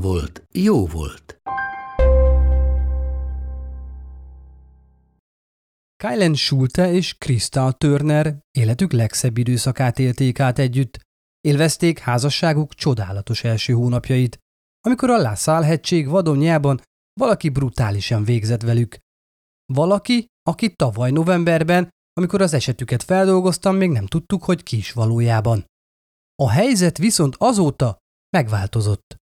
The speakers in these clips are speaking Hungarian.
volt, jó volt. Kylen Schulte és Krista Turner életük legszebb időszakát élték át együtt, élvezték házasságuk csodálatos első hónapjait, amikor a hegység vadonjában valaki brutálisan végzett velük. Valaki, aki tavaly novemberben, amikor az esetüket feldolgoztam, még nem tudtuk, hogy ki is valójában. A helyzet viszont azóta megváltozott.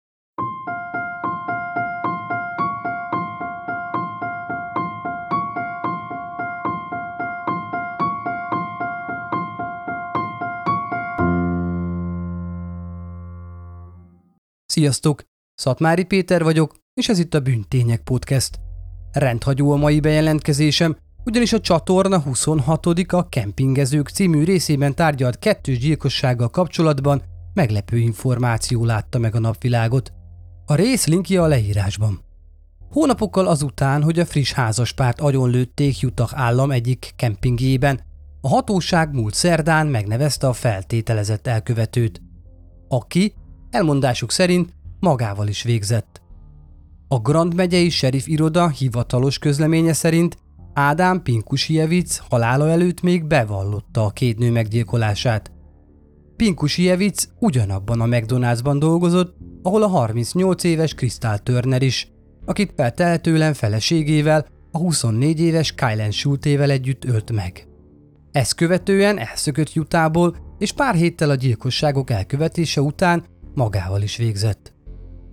Sziasztok! Szatmári Péter vagyok, és ez itt a Bűntények Podcast. Rendhagyó a mai bejelentkezésem, ugyanis a csatorna 26. a Kempingezők című részében tárgyalt kettős gyilkossággal kapcsolatban meglepő információ látta meg a napvilágot. A rész linkje a leírásban. Hónapokkal azután, hogy a friss házaspárt agyonlőtték Jutah állam egyik kempingjében, a hatóság múlt szerdán megnevezte a feltételezett elkövetőt, aki elmondásuk szerint magával is végzett. A Grand megyei sheriff iroda hivatalos közleménye szerint Ádám Pinkusievic halála előtt még bevallotta a két nő meggyilkolását. Pinkusievic ugyanabban a McDonald'sban dolgozott, ahol a 38 éves Kristál Turner is, akit feltehetően feleségével, a 24 éves Kylen Schultével együtt ölt meg. Ezt követően elszökött Jutából, és pár héttel a gyilkosságok elkövetése után magával is végzett.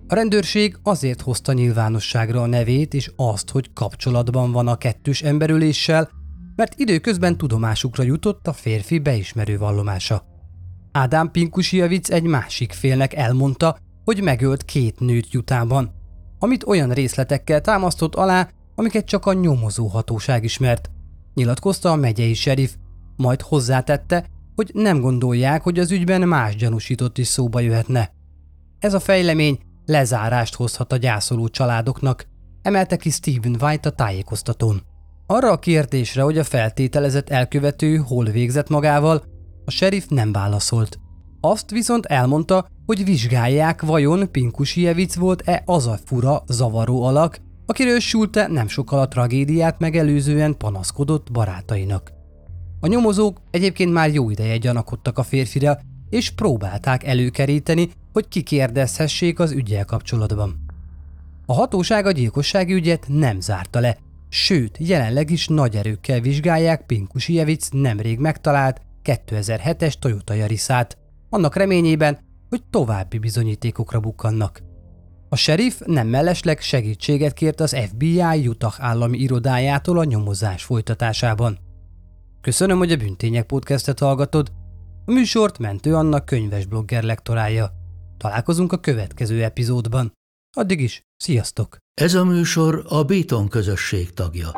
A rendőrség azért hozta nyilvánosságra a nevét és azt, hogy kapcsolatban van a kettős emberüléssel, mert időközben tudomásukra jutott a férfi beismerő vallomása. Ádám Pinkusievic egy másik félnek elmondta, hogy megölt két nőt jutában, amit olyan részletekkel támasztott alá, amiket csak a nyomozó hatóság ismert. Nyilatkozta a megyei serif, majd hozzátette, hogy nem gondolják, hogy az ügyben más gyanúsított is szóba jöhetne. Ez a fejlemény lezárást hozhat a gyászoló családoknak, emelte ki Stephen White a tájékoztatón. Arra a kérdésre, hogy a feltételezett elkövető hol végzett magával, a sheriff nem válaszolt. Azt viszont elmondta, hogy vizsgálják, vajon Pinkusievic volt-e az a fura, zavaró alak, akiről Schulte nem sokkal a tragédiát megelőzően panaszkodott barátainak. A nyomozók egyébként már jó ideje gyanakodtak a férfira, és próbálták előkeríteni, hogy kikérdezhessék az ügyel kapcsolatban. A hatóság a gyilkossági ügyet nem zárta le, sőt, jelenleg is nagy erőkkel vizsgálják Pinkusievic nemrég megtalált 2007-es Toyota Yarisát, annak reményében, hogy további bizonyítékokra bukkannak. A sheriff nem mellesleg segítséget kért az FBI Utah állami irodájától a nyomozás folytatásában. Köszönöm, hogy a Bűntények podcastet hallgatod. A műsort Mentő Anna könyves blogger lektorálja. Találkozunk a következő epizódban. Addig is, sziasztok! Ez a műsor a Béton közösség tagja.